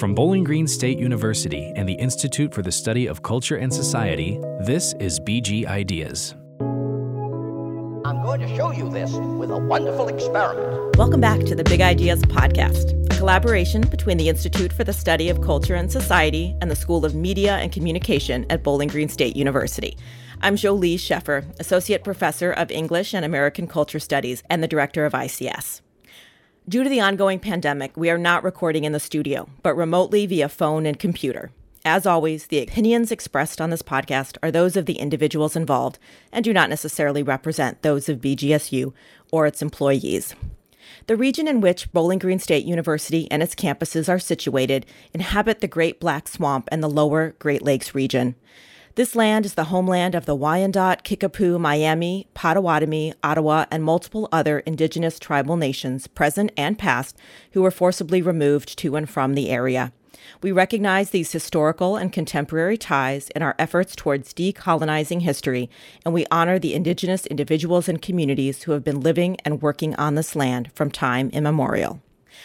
From Bowling Green State University and the Institute for the Study of Culture and Society, this is BG Ideas. I'm going to show you this with a wonderful experiment. Welcome back to the Big Ideas Podcast, a collaboration between the Institute for the Study of Culture and Society and the School of Media and Communication at Bowling Green State University. I'm Jolie Sheffer, Associate Professor of English and American Culture Studies and the Director of ICS. Due to the ongoing pandemic, we are not recording in the studio, but remotely via phone and computer. As always, the opinions expressed on this podcast are those of the individuals involved and do not necessarily represent those of BGSU or its employees. The region in which Bowling Green State University and its campuses are situated inhabit the Great Black Swamp and the lower Great Lakes region. This land is the homeland of the Wyandot, Kickapoo, Miami, Potawatomi, Ottawa, and multiple other indigenous tribal nations, present and past, who were forcibly removed to and from the area. We recognize these historical and contemporary ties in our efforts towards decolonizing history, and we honor the Indigenous individuals and communities who have been living and working on this land from time immemorial.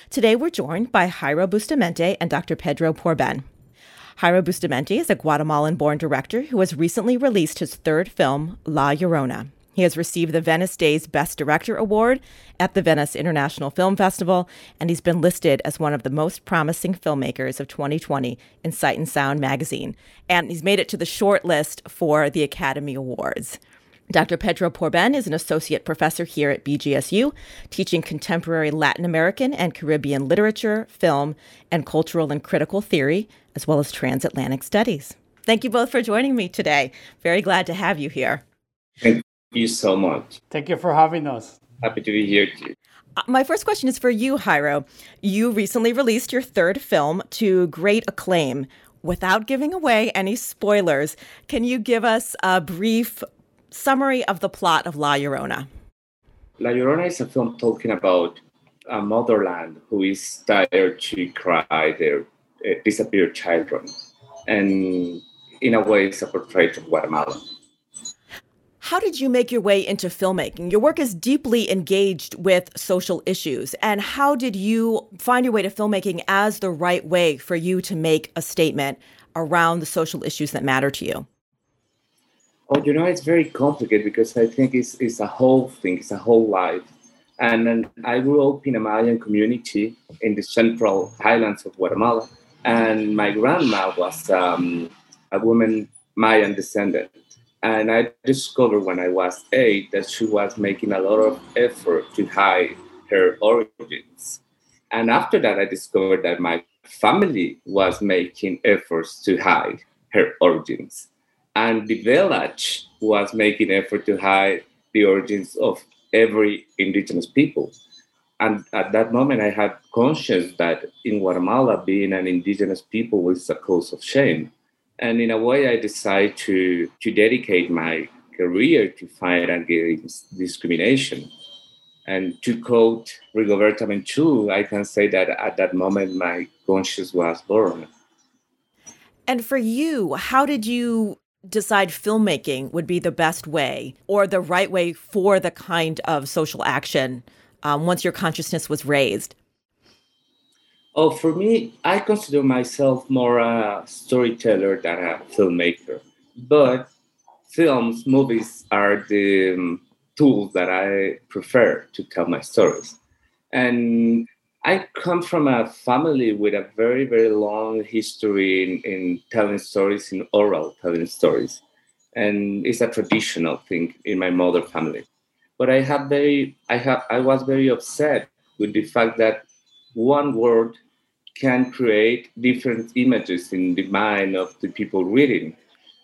Today, we're joined by Jairo Bustamante and Dr. Pedro Porben. Jairo Bustamante is a Guatemalan born director who has recently released his third film, La Llorona. He has received the Venice Days Best Director Award at the Venice International Film Festival, and he's been listed as one of the most promising filmmakers of 2020 in Sight and Sound magazine. And he's made it to the short list for the Academy Awards. Dr. Pedro Porben is an associate professor here at BGSU, teaching contemporary Latin American and Caribbean literature, film, and cultural and critical theory, as well as transatlantic studies. Thank you both for joining me today. Very glad to have you here. Thank you so much. Thank you for having us. Happy to be here too. Uh, my first question is for you, Jairo. You recently released your third film to great acclaim. Without giving away any spoilers, can you give us a brief summary of the plot of La Llorona. La Llorona is a film talking about a motherland who is tired to cry their uh, disappeared children. And in a way, it's a portrait of Guatemala. How did you make your way into filmmaking? Your work is deeply engaged with social issues. And how did you find your way to filmmaking as the right way for you to make a statement around the social issues that matter to you? Oh, you know, it's very complicated because I think it's, it's a whole thing, it's a whole life. And, I grew up in a Mayan community in the central highlands of Guatemala. And my grandma was um, a woman Mayan descendant. And I discovered when I was eight that she was making a lot of effort to hide her origins. And after that, I discovered that my family was making efforts to hide her origins and the village was making effort to hide the origins of every indigenous people. And at that moment, I had conscience that in Guatemala, being an indigenous people was a cause of shame. And in a way, I decided to, to dedicate my career to fight against discrimination. And to quote Rigoberta Menchú, I can say that at that moment, my conscience was born. And for you, how did you decide filmmaking would be the best way or the right way for the kind of social action um, once your consciousness was raised? Oh, for me, I consider myself more a storyteller than a filmmaker. But films, movies are the um, tools that I prefer to tell my stories. And I come from a family with a very, very long history in, in telling stories, in oral telling stories. And it's a traditional thing in my mother family. But I have very, I have, I was very upset with the fact that one word can create different images in the mind of the people reading.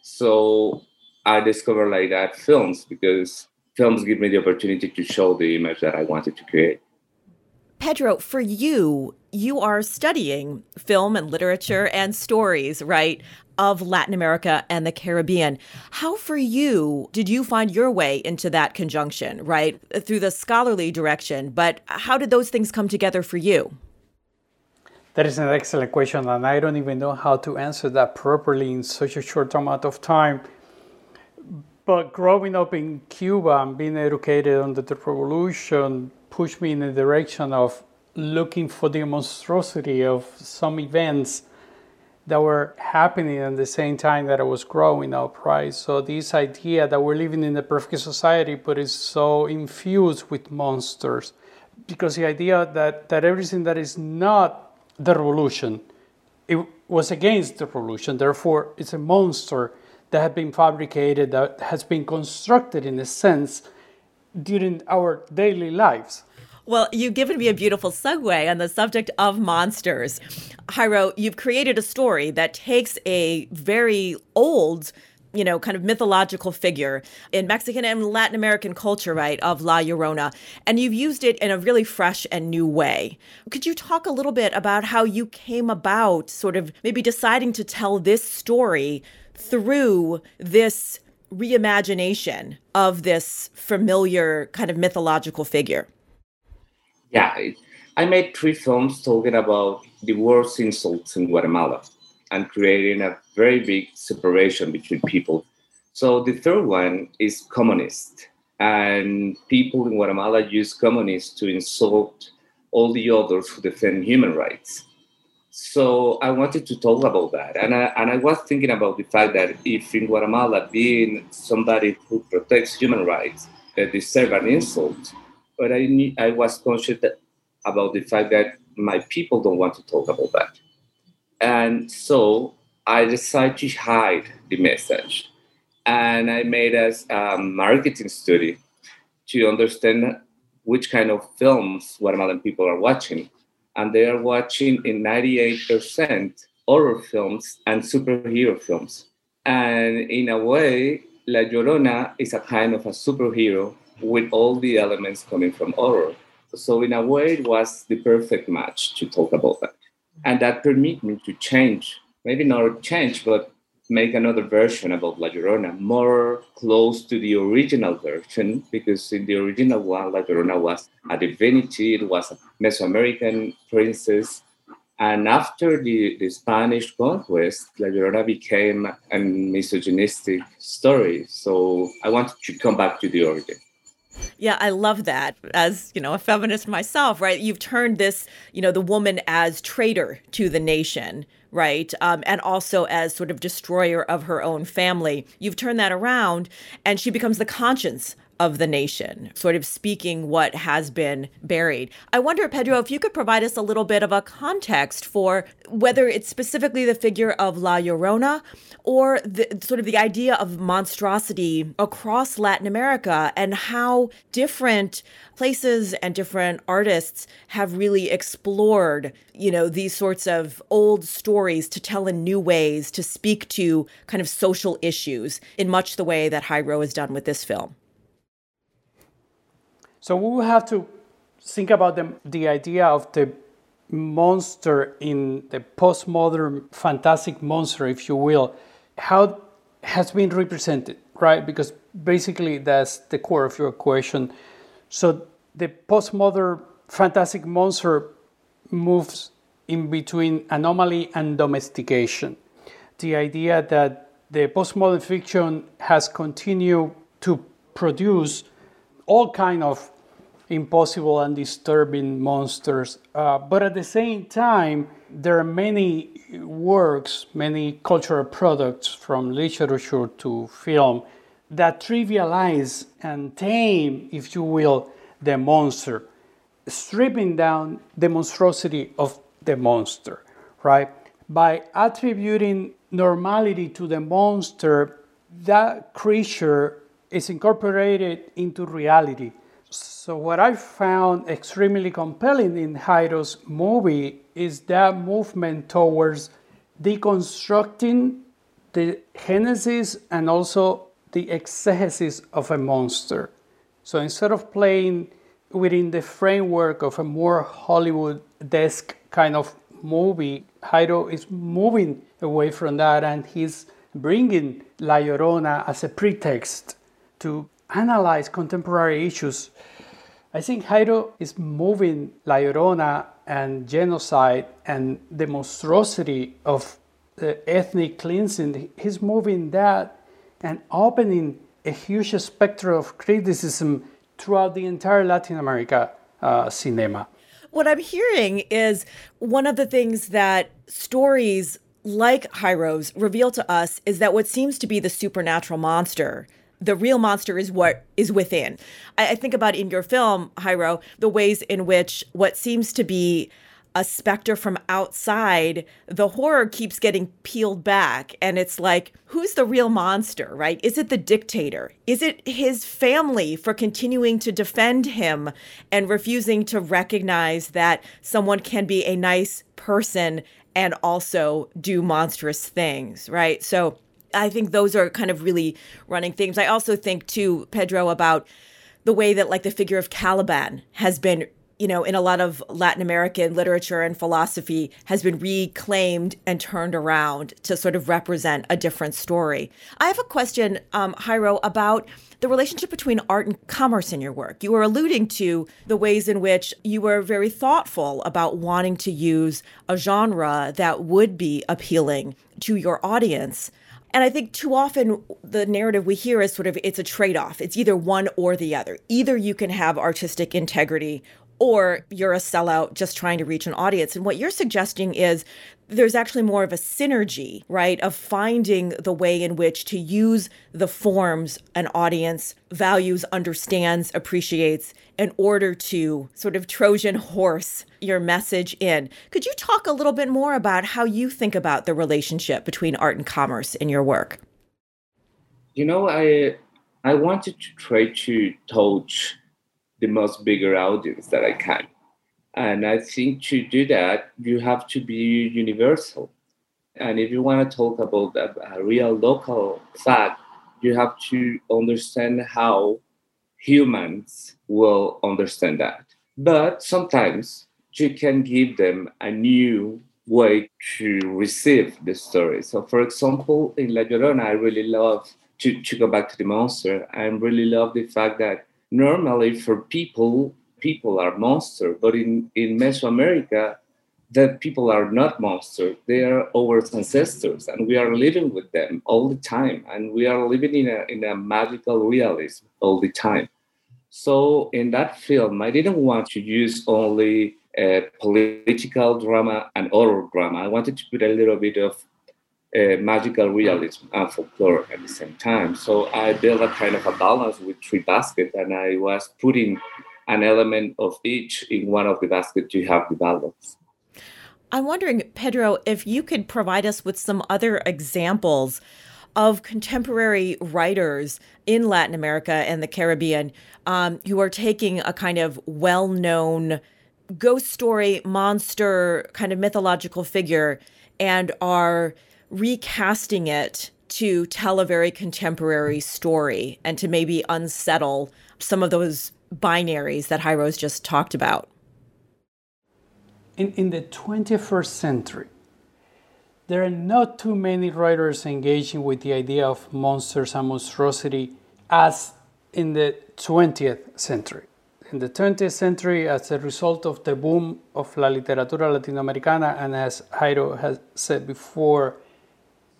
So I discovered like that films because films give me the opportunity to show the image that I wanted to create. Pedro, for you, you are studying film and literature and stories, right, of Latin America and the Caribbean. How, for you, did you find your way into that conjunction, right, through the scholarly direction? But how did those things come together for you? That is an excellent question, and I don't even know how to answer that properly in such a short amount of time. But growing up in Cuba and being educated under the revolution, pushed me in the direction of looking for the monstrosity of some events that were happening at the same time that I was growing up, right? So this idea that we're living in a perfect society, but it's so infused with monsters, because the idea that that everything that is not the revolution, it was against the revolution. Therefore, it's a monster that had been fabricated, that has been constructed in a sense during our daily lives. Well, you've given me a beautiful segue on the subject of monsters. Jairo, you've created a story that takes a very old you know, kind of mythological figure in Mexican and Latin American culture, right, of La Llorona. And you've used it in a really fresh and new way. Could you talk a little bit about how you came about sort of maybe deciding to tell this story through this reimagination of this familiar kind of mythological figure? Yeah, I made three films talking about the worst insults in Guatemala and creating a very big separation between people. So the third one is communist. And people in Guatemala use communists to insult all the others who defend human rights. So I wanted to talk about that. And I, and I was thinking about the fact that if in Guatemala, being somebody who protects human rights uh, deserve an insult, but I, I was conscious about the fact that my people don't want to talk about that. And so I decided to hide the message. And I made a marketing study to understand which kind of films Guatemalan people are watching. And they are watching in 98% horror films and superhero films. And in a way, La Llorona is a kind of a superhero with all the elements coming from horror. So in a way, it was the perfect match to talk about that and that permitted me to change maybe not change but make another version about La Llorona more close to the original version because in the original one La Llorona was a divinity it was a Mesoamerican princess and after the, the Spanish conquest, La Llorona became a misogynistic story. So I wanted to come back to the origin. Yeah, I love that. As, you know, a feminist myself, right? You've turned this, you know, the woman as traitor to the nation, right? Um, and also as sort of destroyer of her own family. You've turned that around and she becomes the conscience of the nation, sort of speaking what has been buried. I wonder, Pedro, if you could provide us a little bit of a context for whether it's specifically the figure of La Llorona or the, sort of the idea of monstrosity across Latin America and how different places and different artists have really explored, you know, these sorts of old stories to tell in new ways, to speak to kind of social issues in much the way that Jairo has done with this film. So we will have to think about the, the idea of the monster in the postmodern fantastic monster, if you will, how has been represented, right? Because basically that's the core of your question. So the postmodern fantastic monster moves in between anomaly and domestication. The idea that the postmodern fiction has continued to produce all kind of impossible and disturbing monsters. Uh, but at the same time, there are many works, many cultural products from literature to film that trivialize and tame, if you will, the monster, stripping down the monstrosity of the monster, right? By attributing normality to the monster, that creature is incorporated into reality so, what I found extremely compelling in Jairo's movie is that movement towards deconstructing the genesis and also the exegesis of a monster. So, instead of playing within the framework of a more Hollywood desk kind of movie, Jairo is moving away from that and he's bringing La Llorona as a pretext to analyze contemporary issues, I think Jairo is moving La Llorona and genocide and the monstrosity of the ethnic cleansing. He's moving that and opening a huge spectrum of criticism throughout the entire Latin America uh, cinema. What I'm hearing is one of the things that stories like Jairo's reveal to us is that what seems to be the supernatural monster the real monster is what is within. I, I, think about in your film, Jairo, the ways in which what seems to be a specter from outside, the horror keeps getting peeled back. And it's like, who's the real monster, right? Is it the dictator? Is it his family for continuing to defend him and refusing to recognize that someone can be a nice person and also do monstrous things, right? So I think those are kind of really running themes. I also think, too, Pedro, about the way that like the figure of Caliban has been you know, in a lot of Latin American literature and philosophy has been reclaimed and turned around to sort of represent a different story. I have a question, um, Jairo, about the relationship between art and commerce in your work. You were alluding to the ways in which you were very thoughtful about wanting to use a genre that would be appealing to your audience. And I think too often the narrative we hear is sort of it's a trade off. It's either one or the other. Either you can have artistic integrity or you're a sellout just trying to reach an audience. And what you're suggesting is there's actually more of a synergy, right, of finding the way in which to use the forms an audience values, understands, appreciates in order to sort of Trojan horse your message in. Could you talk a little bit more about how you think about the relationship between art and commerce in your work? You know, I I wanted to try to touch the most bigger audience that I can. And I think to do that, you have to be universal. And if you want to talk about a, real local fact, you have to understand how humans will understand that. But sometimes you can give them a new way to receive the story. So, for example, in La Llorona, I really love to, to go back to the monster. I really love the fact that normally for people, people are monsters, but in, in Mesoamerica, that people are not monsters. They are our ancestors, and we are living with them all the time. And we are living in a, in a magical realism all the time. So in that film, I didn't want to use only a political drama and horror drama. I wanted to put a little bit of uh, magical realism and folklore at the same time. So I built a kind of a balance with three baskets, and I was putting an element of each in one of the baskets to have balance. I'm wondering, Pedro, if you could provide us with some other examples of contemporary writers in Latin America and the Caribbean um, who are taking a kind of well known ghost story, monster, kind of mythological figure and are recasting it to tell a very contemporary story and to maybe unsettle some of those binaries that Jairo's just talked about. In, in the 21st century, there are not too many writers engaging with the idea of monsters and monstrosity as in the 20th century. In the 20th century, as a result of the boom of la literatura latinoamericana, and as Jairo has said before,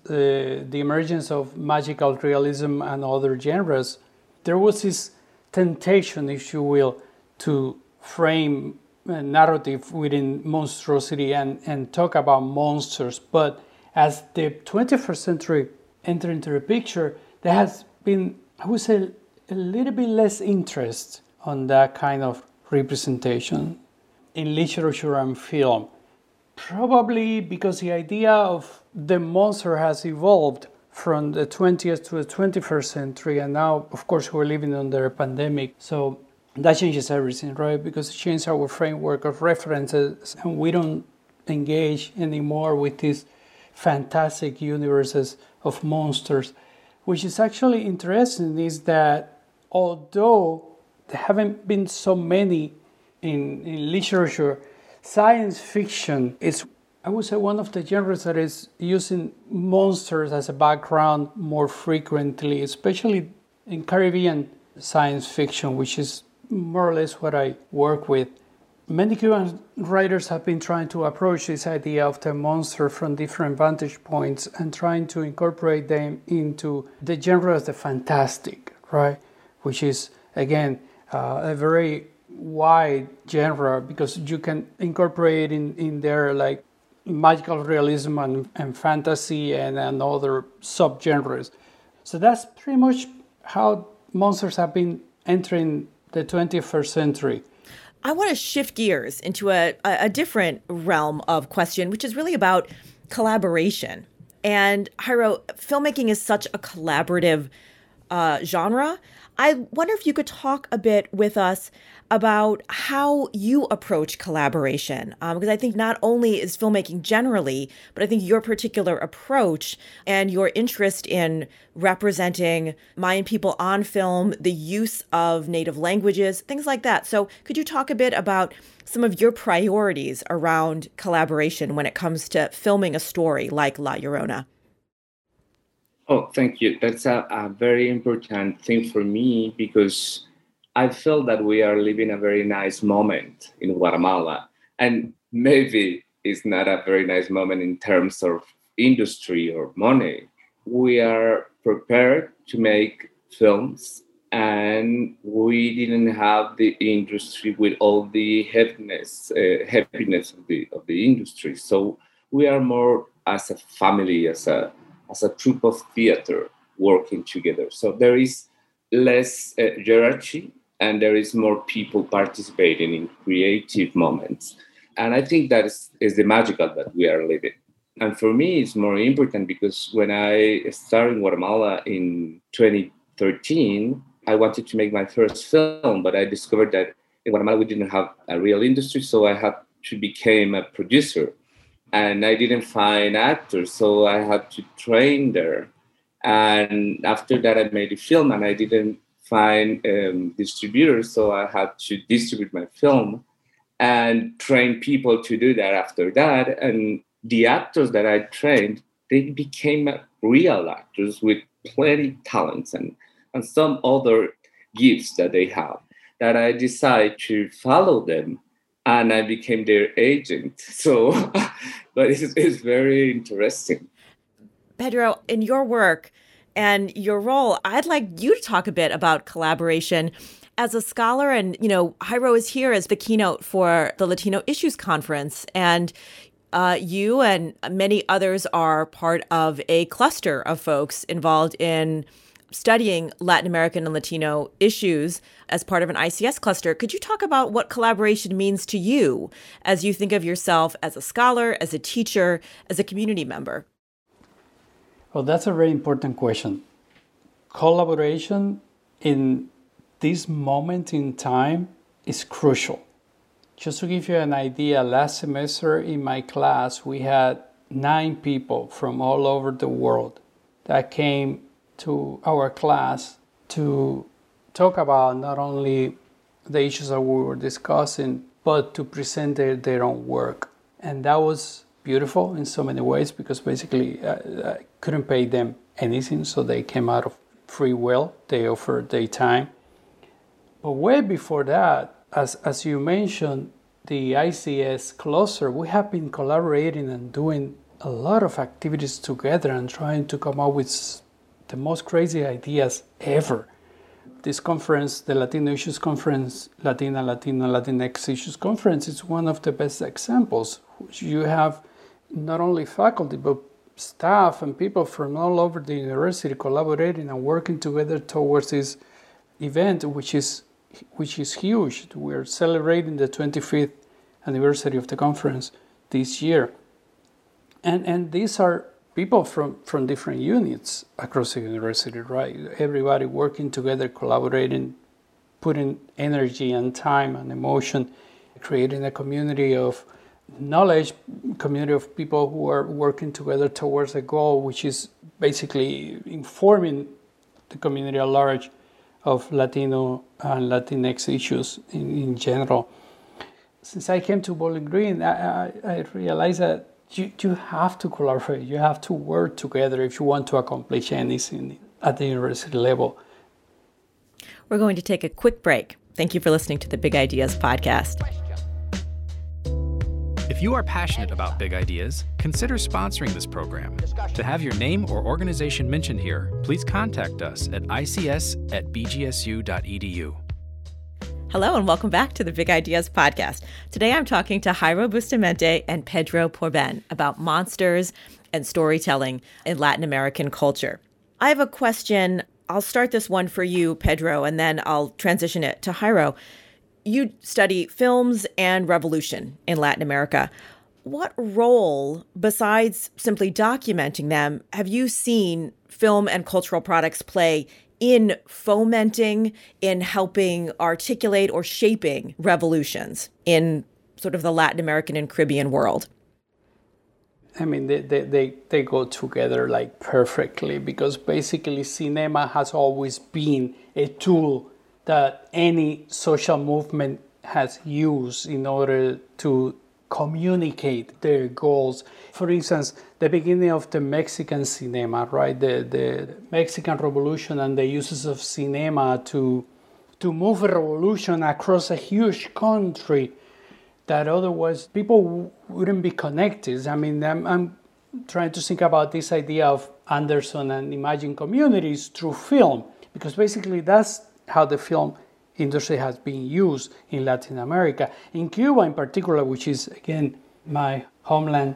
the, the emergence of magical realism and other genres, there was this temptation, if you will, to frame a narrative within monstrosity and, and talk about monsters. But as the 21st century entered into the picture, there has been, I would say, a little bit less interest on that kind of representation in literature and film. Probably because the idea of the monster has evolved from the 20th to the 21st century, and now, of course, we're living under a pandemic. So that changes everything, right? Because it changes our framework of references, and we don't engage anymore with these fantastic universes of monsters. Which is actually interesting is that although there haven't been so many in, in literature, science fiction is, I would say, one of the genres that is using monsters as a background more frequently, especially in Caribbean science fiction, which is more or less what I work with. Many Cuban writers have been trying to approach this idea of the monster from different vantage points and trying to incorporate them into the genre of the fantastic, right? Which is, again, uh, a very wide genre because you can incorporate in, in there like magical realism and, and fantasy and, and other subgenres. So that's pretty much how monsters have been entering the 21st century. I want to shift gears into a, a different realm of question, which is really about collaboration. And Jairo, filmmaking is such a collaborative uh, genre. I wonder if you could talk a bit with us about how you approach collaboration. Um, because I think not only is filmmaking generally, but I think your particular approach and your interest in representing Mayan people on film, the use of native languages, things like that. So, could you talk a bit about some of your priorities around collaboration when it comes to filming a story like La Llorona? Oh, thank you. That's a, a very important thing for me because I feel that we are living a very nice moment in Guatemala. And maybe it's not a very nice moment in terms of industry or money. We are prepared to make films and we didn't have the industry with all the heaviness, uh, heaviness of the of the industry. So we are more as a family, as a as a troupe of theater working together. So there is less uh, hierarchy and there is more people participating in creative moments. And I think that is, is the magical that we are living. And for me, it's more important because when I started in Guatemala in 2013, I wanted to make my first film, but I discovered that in Guatemala we didn't have a real industry, so I had to become a producer and I didn't find actors, so I had to train there. And after that, I made a film, and I didn't find um, distributors, so I had to distribute my film and train people to do that. After that, and the actors that I trained, they became real actors with plenty talents and and some other gifts that they have. That I decided to follow them and I became their agent. So, but it's, it's very interesting. Pedro, in your work and your role, I'd like you to talk a bit about collaboration as a scholar. And, you know, Jairo is here as the keynote for the Latino Issues Conference. And uh, you and many others are part of a cluster of folks involved in studying Latin American and Latino issues as part of an ICS cluster. Could you talk about what collaboration means to you as you think of yourself as a scholar, as a teacher, as a community member? Well, that's a very important question. Collaboration in this moment in time is crucial. Just to give you an idea, last semester in my class, we had nine people from all over the world that came to our class to talk about not only the issues that we were discussing, but to present their, their own work. And that was beautiful in so many ways because basically uh, I couldn't pay them anything, so they came out of free will. They offered their time. But way before that, as, as you mentioned, the ICS cluster, we have been collaborating and doing a lot of activities together and trying to come up with the most crazy ideas ever. This conference, the Latino Issues Conference, Latina, Latino, Latinx Issues Conference, is one of the best examples. You have not only faculty, but staff and people from all over the university collaborating and working together towards this event, which is which is huge. We're celebrating the 25th anniversary of the conference this year, and and these are people from, from different units across the university, right? Everybody working together, collaborating, putting energy and time and emotion, creating a community of knowledge, community of people who are working together towards a goal, which is basically informing the community at large of Latino and Latinx issues in, in general. Since I came to Bowling Green, I, I, I realized that you, you have to collaborate, you have to work together if you want to accomplish anything at the university level. We're going to take a quick break. Thank you for listening to the Big Ideas podcast. If you are passionate about big ideas, consider sponsoring this program. To have your name or organization mentioned here, please contact us at ics at bgsu.edu. Hello and welcome back to the Big Ideas podcast. Today I'm talking to Jairo Bustamante and Pedro Porben about monsters and storytelling in Latin American culture. I have a question. I'll start this one for you, Pedro, and then I'll transition it to Jairo. You study films and revolution in Latin America. What role, besides simply documenting them, have you seen film and cultural products play in fomenting, in helping articulate or shaping revolutions in sort of the Latin American and Caribbean world? I mean, they, they, they, they go together like perfectly because basically cinema has always been a tool that any social movement has used in order to communicate their goals. For instance, the beginning of the Mexican cinema, right? The, the Mexican Revolution and the uses of cinema to, to move a revolution across a huge country that otherwise people wouldn't be connected. I mean, I'm, I'm trying to think about this idea of Anderson and Imagine communities through film, because basically that's how the film industry has been used in Latin America, in Cuba in particular, which is again my homeland.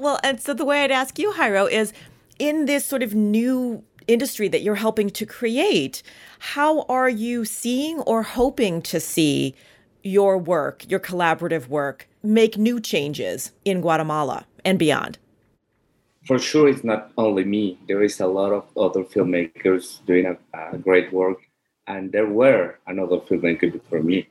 Well, and so the way I'd ask you, Jairo, is in this sort of new industry that you're helping to create, how are you seeing or hoping to see your work, your collaborative work, make new changes in Guatemala and beyond? For sure, it's not only me. There is a lot of other filmmakers doing a, a great work and there were another filmmaker before me.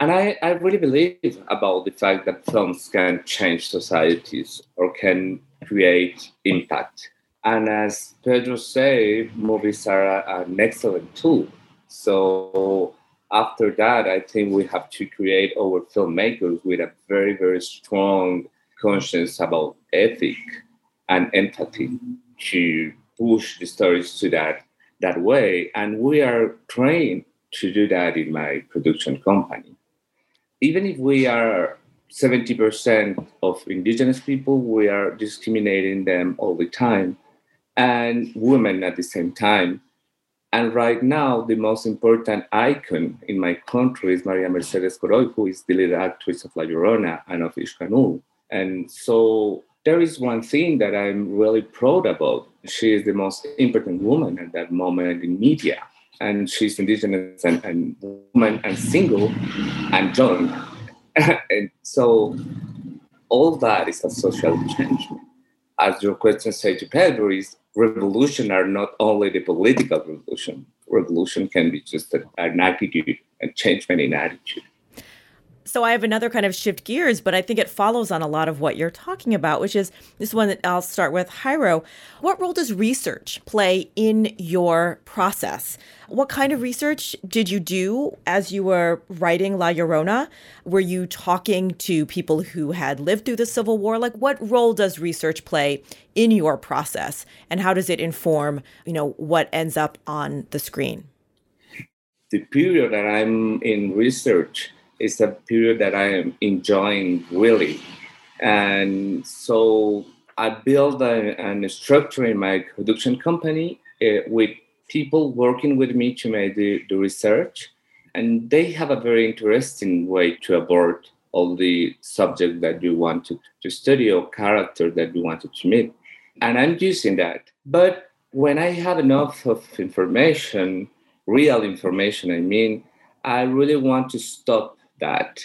And I, I really believe about the fact that films can change societies or can create impact. And as Pedro said, movies are an excellent tool. So after that, I think we have to create our filmmakers with a very, very strong conscience about ethic and empathy to push the stories to that that way. And we are trained to do that in my production company. Even if we are 70% of indigenous people, we are discriminating them all the time, and women at the same time. And right now, the most important icon in my country is Maria Mercedes Coroy, who is the lead actress of La Llorona and of Ixcanul. And so there is one thing that I'm really proud about. She is the most important woman at that moment in media. And she's indigenous and, and woman and single and young. and so all that is a social change. As your question said to Pedro, is revolution are not only the political revolution. Revolution can be just an attitude, a change in attitude. So I have another kind of shift gears, but I think it follows on a lot of what you're talking about, which is this one that I'll start with Jairo. What role does research play in your process? What kind of research did you do as you were writing La Llorona? Were you talking to people who had lived through the Civil War? Like what role does research play in your process and how does it inform, you know, what ends up on the screen? The period that I'm in research is a period that I am enjoying really. And so I built a, a structure in my production company uh, with people working with me to make the, the research. And they have a very interesting way to abort all the subject that you want to, to study or character that you wanted to meet. And I'm using that. But when I have enough of information, real information, I mean, I really want to stop that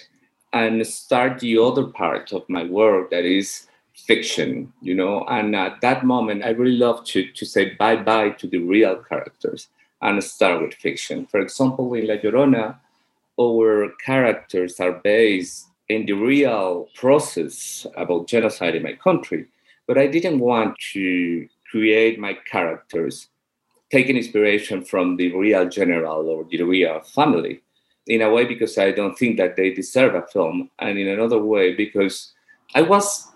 and start the other part of my work that is fiction you know? And at that moment i really love to, to say bye-bye to the real characters and start with fiction. For example in la llorona our characters are based in the real process about genocide in my country but i didn't want to create my characters taking inspiration from the real general or the real family in a way because I don't think that they deserve a film, and in another way because I was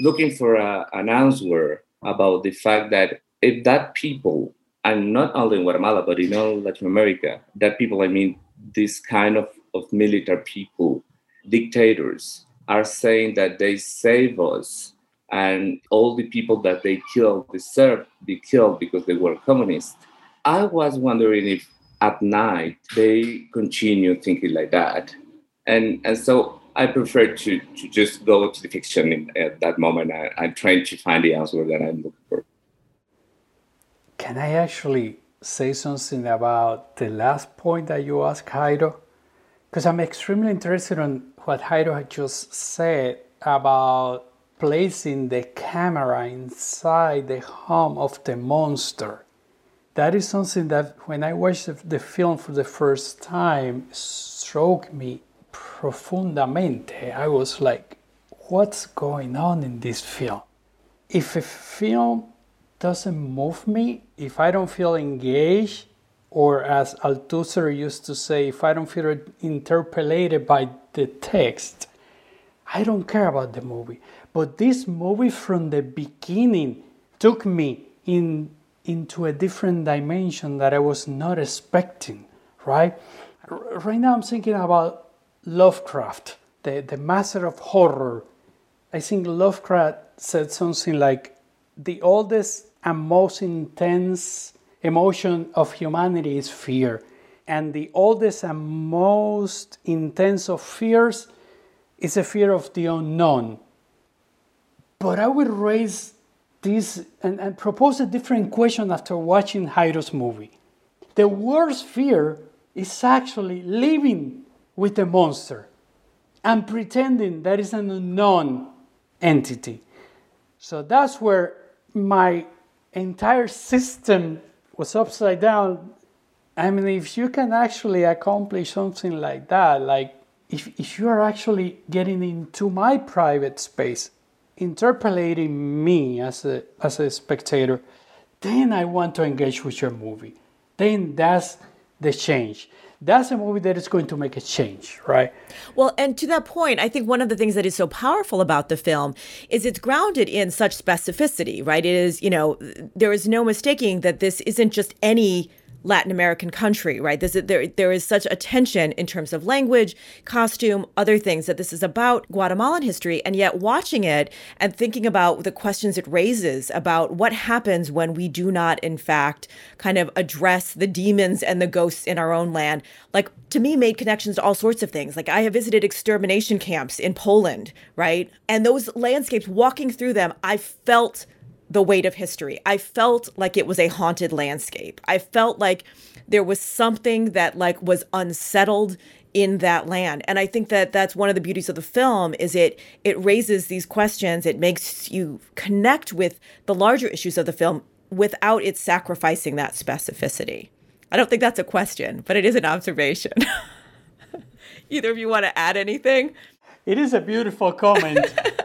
looking for a, an answer about the fact that if that people, and not only in Guatemala but in all Latin America, that people, I mean, this kind of, of military people, dictators, are saying that they save us and all the people that they killed deserve be killed because they were communists. I was wondering if at night they continue thinking like that. And and so i prefer to to just go to the fiction in, at that moment. I, i'm trying to find the answer that i'm looking for. Can i actually say something about the last point that you asked jairo? Because i'm extremely interested in what jairo had just said about placing the camera inside the home of the monster that is something that when I watched the film for the first time struck me profundamente. I was like, what's going on in this film? If a film doesn't move me, if I don't feel engaged, or as Althusser used to say, if I don't feel interpellated by the text, I don't care about the movie. But this movie from the beginning took me in into a different dimension that I was not expecting, right? Right now I'm thinking about Lovecraft, the, the master of horror. I think Lovecraft said something like the oldest and most intense emotion of humanity is fear. And the oldest and most intense of fears is a fear of the unknown. But I would raise this and, and propose a different question after watching Jairo's movie. The worst fear is actually living with a monster and pretending that is an unknown entity. So that's where my entire system was upside down. I mean, if you can actually accomplish something like that, like if, if you are actually getting into my private space, interpellating me as a, as a spectator, then I want to engage with your movie. Then that's the change. That's a movie that is going to make a change, right? Well, and to that point, I think one of the things that is so powerful about the film is it's grounded in such specificity, right? It is, you know, there is no mistaking that this isn't just any Latin American country, right? This is, there there is such a tension in terms of language, costume, other things that this is about Guatemalan history, and yet watching it and thinking about the questions it raises about what happens when we do not, in fact, kind of address the demons and the ghosts in our own land, like to me made connections to all sorts of things. Like I have visited extermination camps in Poland, right? And those landscapes, walking through them, I felt the weight of history. I felt like it was a haunted landscape. I felt like there was something that like was unsettled in that land. And I think that that's one of the beauties of the film is it it raises these questions, it makes you connect with the larger issues of the film without it sacrificing that specificity. I don't think that's a question, but it is an observation. Either of you want to add anything? It is a beautiful comment.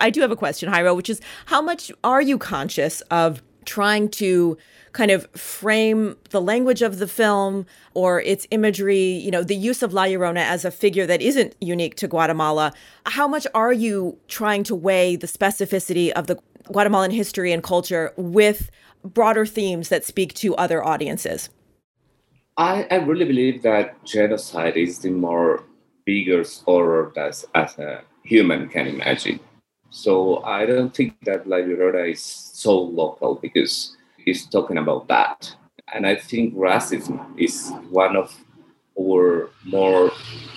I do have a question, Jairo, which is how much are you conscious of trying to kind of frame the language of the film or its imagery, you know, the use of La Llorona as a figure that isn't unique to Guatemala. How much are you trying to weigh the specificity of the Guatemalan history and culture with broader themes that speak to other audiences? I, I really believe that genocide is the more bigger horror that as a human can imagine. So I don't think that La Llorona is so local because he's talking about that. And I think racism is one of our more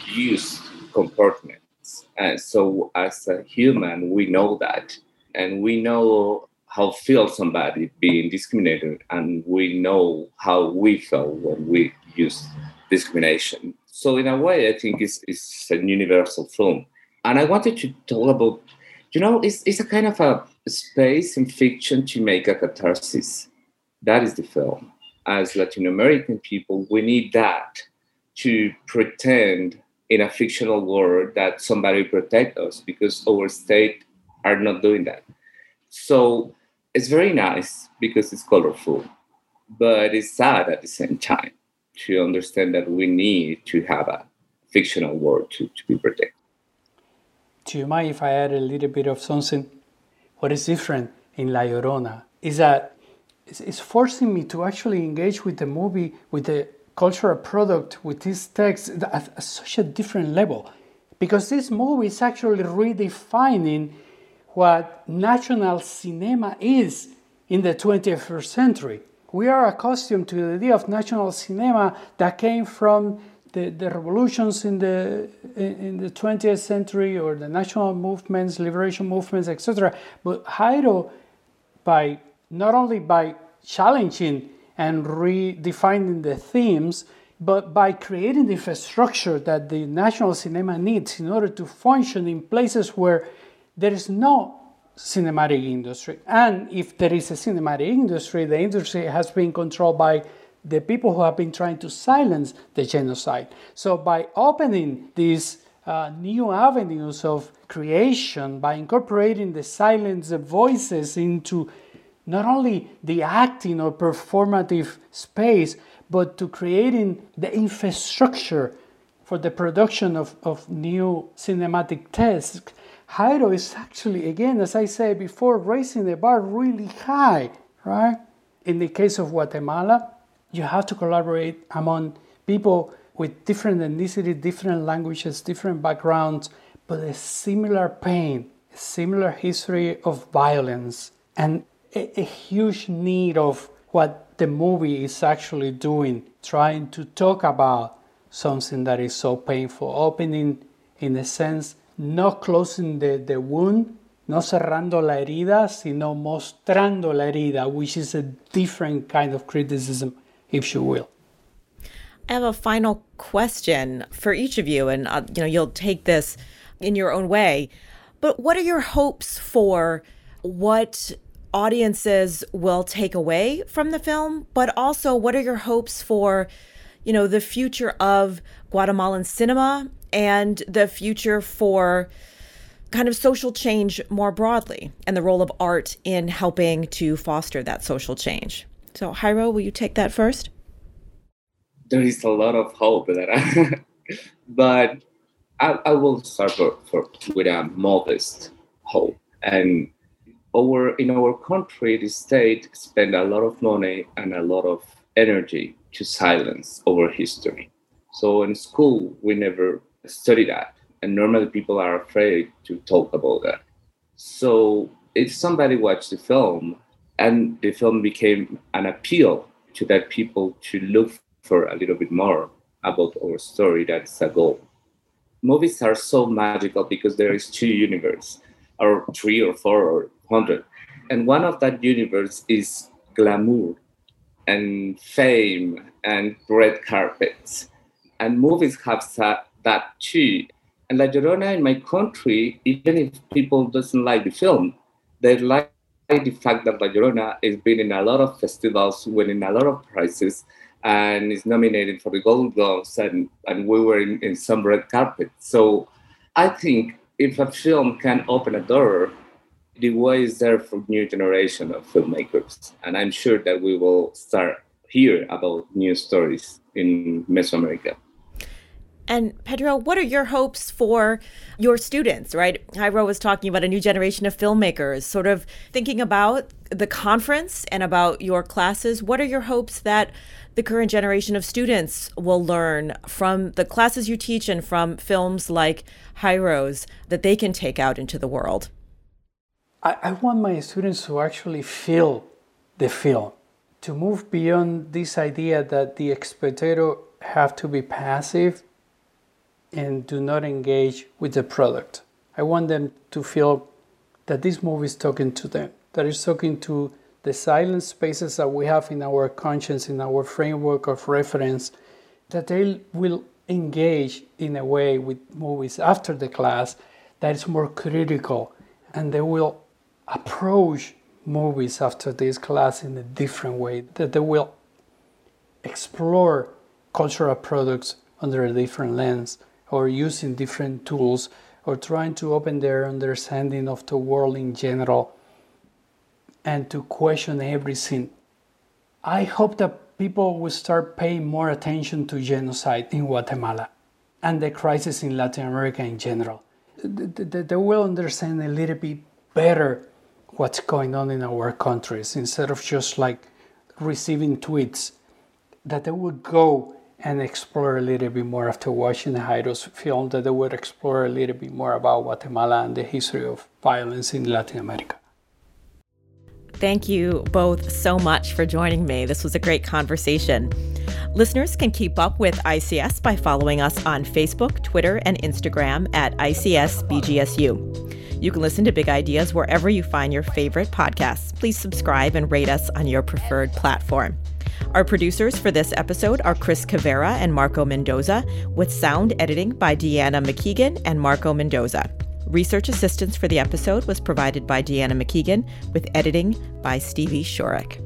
used comportments. And so as a human, we know that. And we know how feel somebody being discriminated and we know how we feel when we use discrimination. So in a way, I think it's, it's a universal film. And I wanted to talk about you know, it's, it's a kind of a space in fiction to make a catharsis. That is the film. As Latin American people, we need that to pretend in a fictional world that somebody protect us because our state are not doing that. So it's very nice because it's colorful, but it's sad at the same time to understand that we need to have a fictional world to, to be protected. Do you mind if I add a little bit of something? What is different in La Llorona is that it's forcing me to actually engage with the movie, with the cultural product, with this text at, such a different level. Because this movie is actually redefining what national cinema is in the 21st century. we are accustomed to the idea of national cinema that came from the, the revolutions in the in the 20th century or the national movements, liberation movements, etc. But Jairo, by not only by challenging and redefining the themes, but by creating the infrastructure that the national cinema needs in order to function in places where there is no cinematic industry. And if there is a cinematic industry, the industry has been controlled by the people who have been trying to silence the genocide. So, by opening these uh, new avenues of creation, by incorporating the silence voices into not only the acting or performative space, but to creating the infrastructure for the production of, of new cinematic texts, Jairo is actually, again, as I said before, raising the bar really high, right? In the case of Guatemala, you have to collaborate among people with different ethnicity, different languages, different backgrounds, but a similar pain, a similar history of violence, and a, a huge need of what the movie is actually doing, trying to talk about something that is so painful, opening, in a sense, not closing the, the wound, no cerrando la herida, sino mostrando la herida, which is a different kind of criticism if you will. I have a final question for each of you, and uh, you know you'll take this in your own way. But what are your hopes for what audiences will take away from the film? But also, what are your hopes for, you know, the future of Guatemalan cinema and the future for kind of social change more broadly, and the role of art in helping to foster that social change? So, Jairo, will you take that first? There is a lot of hope that but I, I will start for, for, with a modest hope. And our in our country, the state spend a lot of money and a lot of energy to silence our history. So in school, we never study that, and normally people are afraid to talk about that. So if somebody watched the film and the film became an appeal to that people to look for a little bit more about our story that's a goal movies are so magical because there is two universe or three or four or hundred. And one of that universe is glamour and fame and red carpets. And movies have that, that too. And la llorona in my country even if people doesn't like the film they like the fact that La Llorona has been in a lot of festivals, winning a lot of prizes, and is nominated for the Golden Globes, and, and we were in, in some red carpet. So I think if a film can open a door, the way is there for new generation of filmmakers. And I'm sure that we will start hear about new stories in Mesoamerica. And Pedro, what are your hopes for your students, right? Jairo was talking about a new generation of filmmakers, sort of thinking about the conference and about your classes. What are your hopes that the current generation of students will learn from the classes you teach and from films like Jairo's that they can take out into the world? I, I want my students to actually feel the film, to move beyond this idea that the spectator have to be passive and do not engage with the product. I want them to feel that this movie is talking to them, that it's talking to the silent spaces that we have in our conscience, in our framework of reference, that they will engage in a way with movies after the class that is more critical and they will approach movies after this class in a different way, that they will explore cultural products under a different lens or using different tools or trying to open their understanding of the world in general and to question everything. I hope that people will start paying more attention to genocide in Guatemala and the crisis in Latin America in general. They will understand a little bit better what's going on in our countries instead of just like receiving tweets, that they would go and explore a little bit more after watching the Jairo's film, that they would explore a little bit more about Guatemala and the history of violence in Latin America. Thank you both so much for joining me. This was a great conversation. Listeners can keep up with ICS by following us on Facebook, Twitter, and Instagram at ICSBGSU. You can listen to Big Ideas wherever you find your favorite podcasts. Please subscribe and rate us on your preferred platform. Our producers for this episode are Chris Cavera and Marco Mendoza, with sound editing by Deanna McKeegan and Marco Mendoza. Research assistance for the episode was provided by Deanna McKeegan, with editing by Stevie Shorrock.